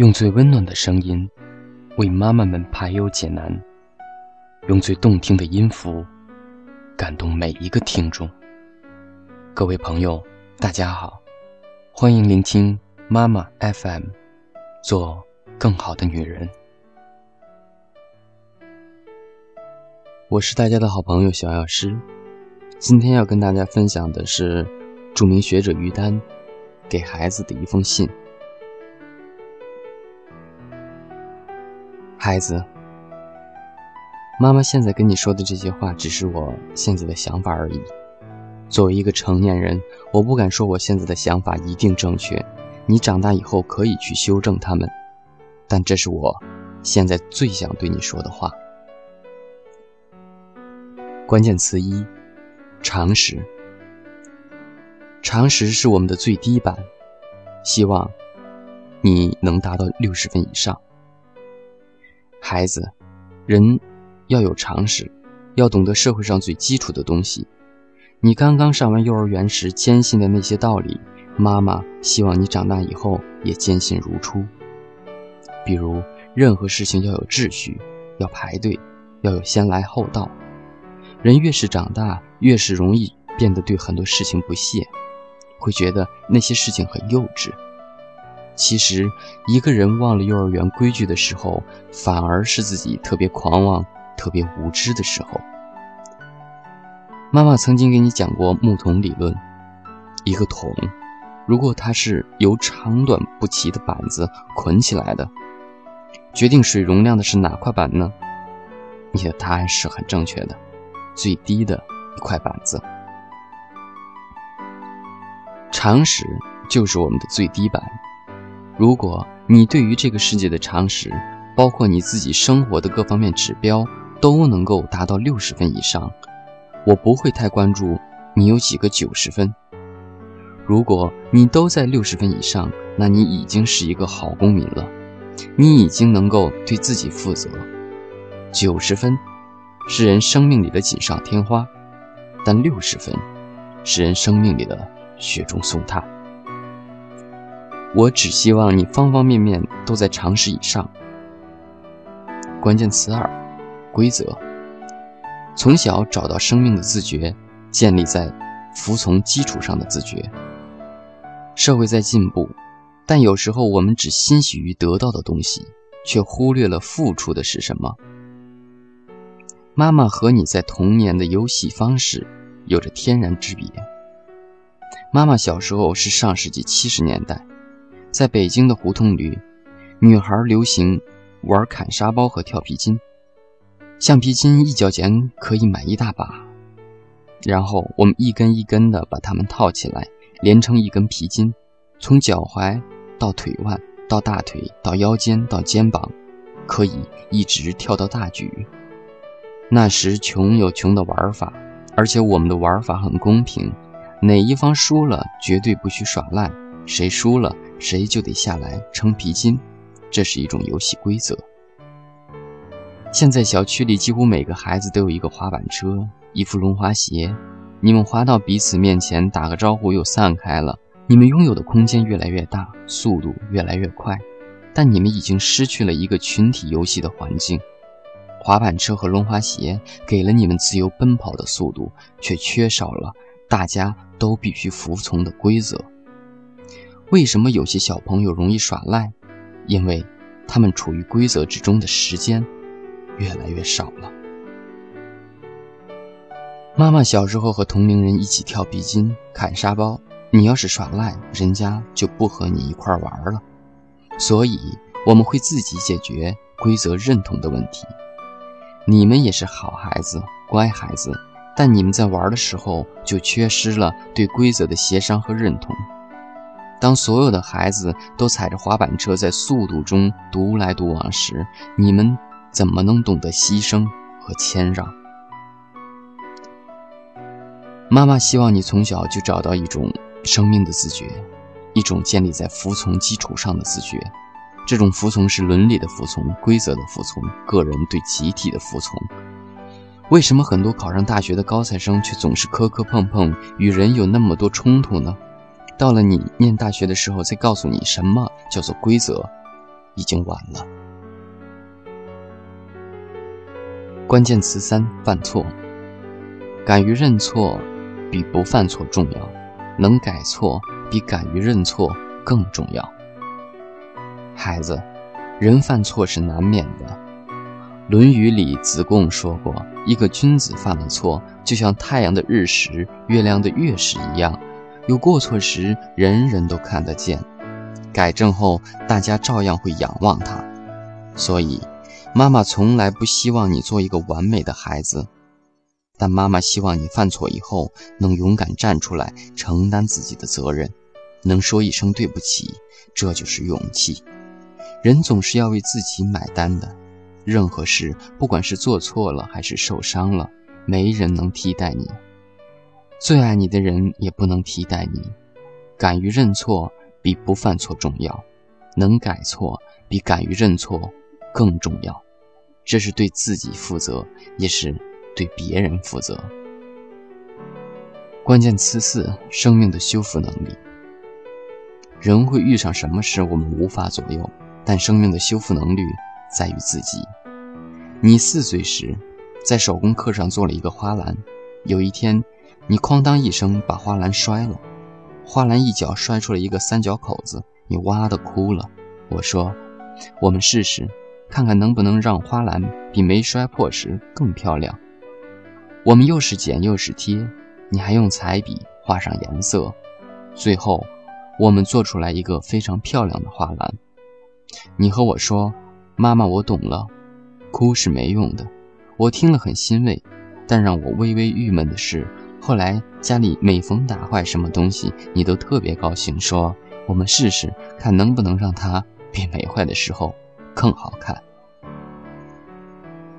用最温暖的声音为妈妈们排忧解难，用最动听的音符感动每一个听众。各位朋友，大家好，欢迎聆听妈妈 FM，做更好的女人。我是大家的好朋友小药师，今天要跟大家分享的是著名学者于丹给孩子的一封信。孩子，妈妈现在跟你说的这些话，只是我现在的想法而已。作为一个成年人，我不敢说我现在的想法一定正确。你长大以后可以去修正他们，但这是我现在最想对你说的话。关键词一：常识。常识是我们的最低版，希望你能达到六十分以上。孩子，人要有常识，要懂得社会上最基础的东西。你刚刚上完幼儿园时坚信的那些道理，妈妈希望你长大以后也坚信如初。比如，任何事情要有秩序，要排队，要有先来后到。人越是长大，越是容易变得对很多事情不屑，会觉得那些事情很幼稚。其实，一个人忘了幼儿园规矩的时候，反而是自己特别狂妄、特别无知的时候。妈妈曾经给你讲过木桶理论：一个桶，如果它是由长短不齐的板子捆起来的，决定水容量的是哪块板呢？你的答案是很正确的，最低的一块板子。常识就是我们的最低板。如果你对于这个世界的常识，包括你自己生活的各方面指标，都能够达到六十分以上，我不会太关注你有几个九十分。如果你都在六十分以上，那你已经是一个好公民了，你已经能够对自己负责。九十分是人生命里的锦上添花，但六十分是人生命里的雪中送炭。我只希望你方方面面都在常识以上。关键词二：规则。从小找到生命的自觉，建立在服从基础上的自觉。社会在进步，但有时候我们只欣喜于得到的东西，却忽略了付出的是什么。妈妈和你在童年的游戏方式有着天然之别。妈妈小时候是上世纪七十年代。在北京的胡同里，女孩流行玩砍沙包和跳皮筋。橡皮筋一角钱可以买一大把，然后我们一根一根的把它们套起来，连成一根皮筋，从脚踝到腿腕，到大腿，到腰间，到肩膀，可以一直跳到大举。那时穷有穷的玩法，而且我们的玩法很公平，哪一方输了绝对不许耍赖，谁输了。谁就得下来撑皮筋，这是一种游戏规则。现在小区里几乎每个孩子都有一个滑板车，一副轮滑鞋。你们滑到彼此面前打个招呼又散开了。你们拥有的空间越来越大，速度越来越快，但你们已经失去了一个群体游戏的环境。滑板车和轮滑鞋给了你们自由奔跑的速度，却缺少了大家都必须服从的规则。为什么有些小朋友容易耍赖？因为他们处于规则之中的时间越来越少了。妈妈小时候和同龄人一起跳皮筋、砍沙包，你要是耍赖，人家就不和你一块玩了。所以我们会自己解决规则认同的问题。你们也是好孩子、乖孩子，但你们在玩的时候就缺失了对规则的协商和认同。当所有的孩子都踩着滑板车在速度中独来独往时，你们怎么能懂得牺牲和谦让？妈妈希望你从小就找到一种生命的自觉，一种建立在服从基础上的自觉。这种服从是伦理的服从、规则的服从、个人对集体的服从。为什么很多考上大学的高材生却总是磕磕碰碰，与人有那么多冲突呢？到了你念大学的时候，再告诉你什么叫做规则，已经晚了。关键词三：犯错。敢于认错，比不犯错重要；能改错，比敢于认错更重要。孩子，人犯错是难免的。《论语》里子贡说过：“一个君子犯了错，就像太阳的日食、月亮的月食一样，有过错时，人人都看得见；改正后，大家照样会仰望他。”所以，妈妈从来不希望你做一个完美的孩子。但妈妈希望你犯错以后能勇敢站出来承担自己的责任，能说一声对不起，这就是勇气。人总是要为自己买单的，任何事，不管是做错了还是受伤了，没人能替代你，最爱你的人也不能替代你。敢于认错比不犯错重要，能改错比敢于认错更重要，这是对自己负责，也是。对别人负责。关键词四：生命的修复能力。人会遇上什么事，我们无法左右，但生命的修复能力在于自己。你四岁时，在手工课上做了一个花篮，有一天，你哐当一声把花篮摔了，花篮一角摔出了一个三角口子，你哇的哭了。我说：“我们试试，看看能不能让花篮比没摔破时更漂亮。”我们又是剪又是贴，你还用彩笔画上颜色，最后我们做出来一个非常漂亮的花篮。你和我说：“妈妈，我懂了，哭是没用的。”我听了很欣慰，但让我微微郁闷的是，后来家里每逢打坏什么东西，你都特别高兴，说：“我们试试看能不能让它比没坏的时候更好看。”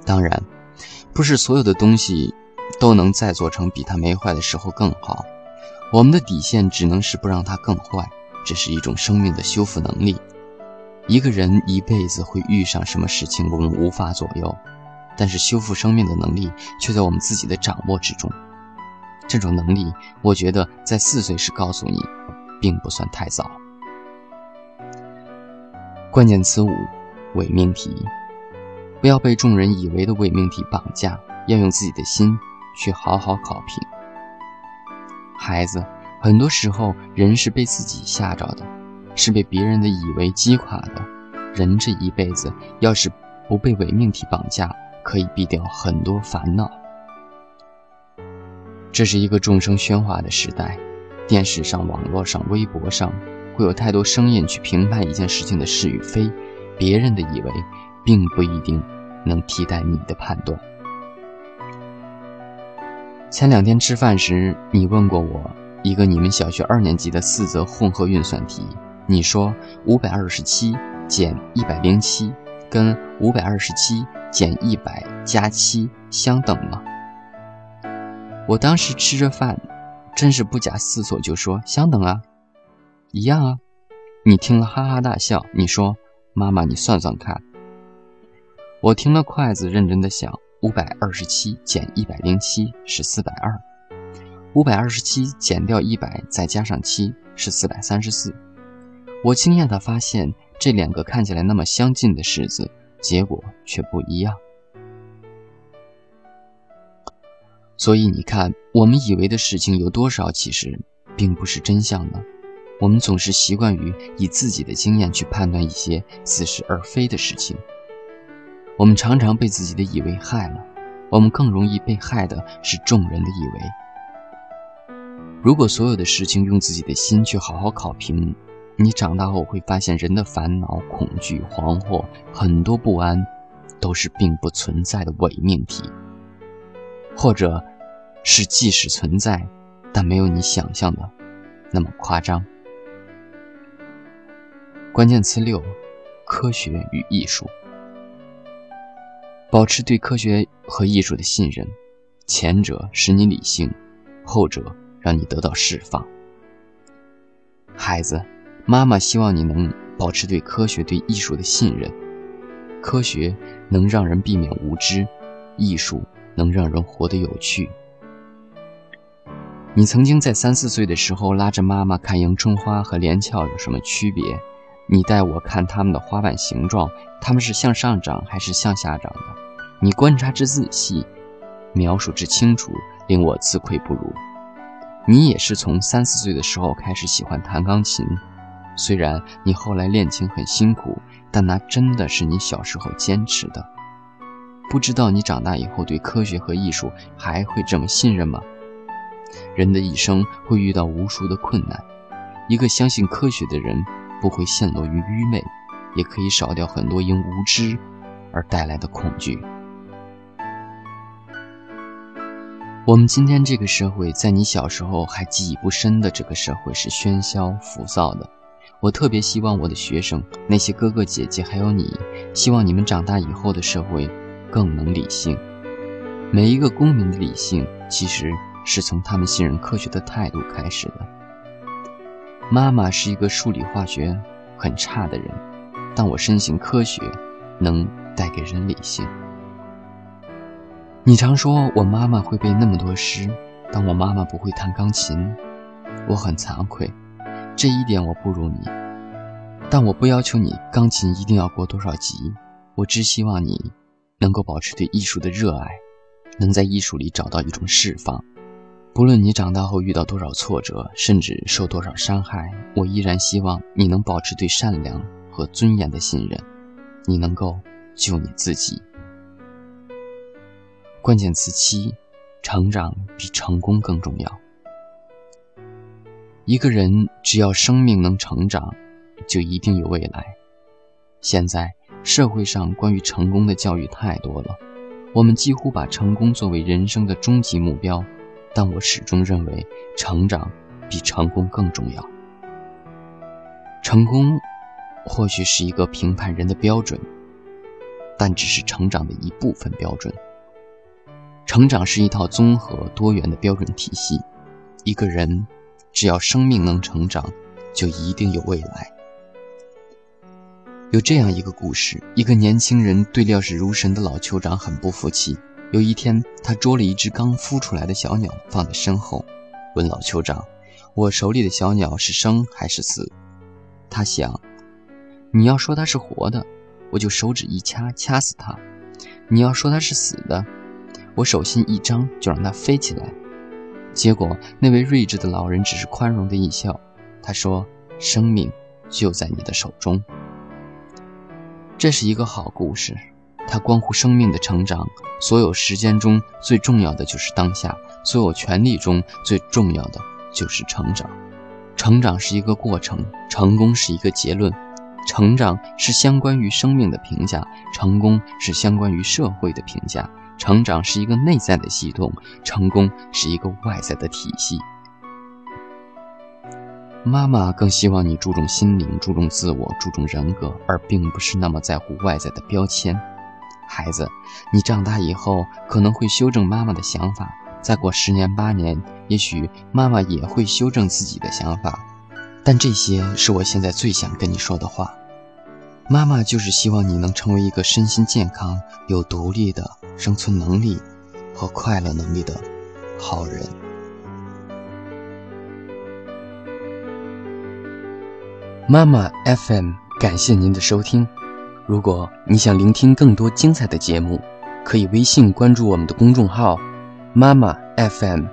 当然，不是所有的东西。都能再做成比它没坏的时候更好。我们的底线只能是不让它更坏，这是一种生命的修复能力。一个人一辈子会遇上什么事情，我们无法左右，但是修复生命的能力却在我们自己的掌握之中。这种能力，我觉得在四岁时告诉你，并不算太早。关键词五：伪命题。不要被众人以为的伪命题绑架，要用自己的心。去好好考评。孩子，很多时候人是被自己吓着的，是被别人的以为击垮的。人这一辈子，要是不被伪命题绑架，可以避掉很多烦恼。这是一个众生喧哗的时代，电视上、网络上、微博上，会有太多声音去评判一件事情的是与非，别人的以为，并不一定能替代你的判断。前两天吃饭时，你问过我一个你们小学二年级的四则混合运算题。你说五百二十七减一百零七跟五百二十七减一百加七相等吗？我当时吃着饭，真是不假思索就说相等啊，一样啊。你听了哈哈大笑。你说妈妈，你算算看。我听了筷子认真的想。五百二十七减一百零七是四百二，五百二十七减掉一百再加上七是四百三十四。我惊讶地发现，这两个看起来那么相近的式子，结果却不一样。所以你看，我们以为的事情有多少，其实并不是真相呢？我们总是习惯于以自己的经验去判断一些似是而非的事情。我们常常被自己的以为害了，我们更容易被害的是众人的以为。如果所有的事情用自己的心去好好考评，你长大后会发现，人的烦恼、恐惧、惶惑，很多不安，都是并不存在的伪命题，或者，是即使存在，但没有你想象的那么夸张。关键词六：科学与艺术。保持对科学和艺术的信任，前者使你理性，后者让你得到释放。孩子，妈妈希望你能保持对科学、对艺术的信任。科学能让人避免无知，艺术能让人活得有趣。你曾经在三四岁的时候拉着妈妈看迎春花和连翘有什么区别？你带我看它们的花瓣形状，它们是向上长还是向下长的？你观察之仔细，描述之清楚，令我自愧不如。你也是从三四岁的时候开始喜欢弹钢琴，虽然你后来练琴很辛苦，但那真的是你小时候坚持的。不知道你长大以后对科学和艺术还会这么信任吗？人的一生会遇到无数的困难，一个相信科学的人不会陷落于愚昧，也可以少掉很多因无知而带来的恐惧。我们今天这个社会，在你小时候还记忆不深的这个社会是喧嚣浮躁的。我特别希望我的学生，那些哥哥姐姐，还有你，希望你们长大以后的社会更能理性。每一个公民的理性，其实是从他们信任科学的态度开始的。妈妈是一个数理化学很差的人，但我深信科学能带给人理性。你常说我妈妈会背那么多诗，但我妈妈不会弹钢琴，我很惭愧，这一点我不如你。但我不要求你钢琴一定要过多少级，我只希望你能够保持对艺术的热爱，能在艺术里找到一种释放。不论你长大后遇到多少挫折，甚至受多少伤害，我依然希望你能保持对善良和尊严的信任，你能够救你自己。关键词七：成长比成功更重要。一个人只要生命能成长，就一定有未来。现在社会上关于成功的教育太多了，我们几乎把成功作为人生的终极目标，但我始终认为成长比成功更重要。成功或许是一个评判人的标准，但只是成长的一部分标准。成长是一套综合多元的标准体系。一个人只要生命能成长，就一定有未来。有这样一个故事：一个年轻人对料事如神的老酋长很不服气。有一天，他捉了一只刚孵出来的小鸟放在身后，问老酋长：“我手里的小鸟是生还是死？”他想：“你要说它是活的，我就手指一掐，掐死它；你要说它是死的。”我手心一张，就让它飞起来。结果，那位睿智的老人只是宽容的一笑。他说：“生命就在你的手中。”这是一个好故事，它关乎生命的成长。所有时间中最重要的就是当下，所有权利中最重要的就是成长。成长是一个过程，成功是一个结论。成长是相关于生命的评价，成功是相关于社会的评价。成长是一个内在的系统，成功是一个外在的体系。妈妈更希望你注重心灵，注重自我，注重人格，而并不是那么在乎外在的标签。孩子，你长大以后可能会修正妈妈的想法，再过十年八年，也许妈妈也会修正自己的想法。但这些是我现在最想跟你说的话。妈妈就是希望你能成为一个身心健康、有独立的生存能力和快乐能力的好人。妈妈 FM，感谢您的收听。如果你想聆听更多精彩的节目，可以微信关注我们的公众号“妈妈 FM”，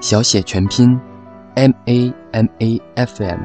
小写全拼 “M A M A F M”。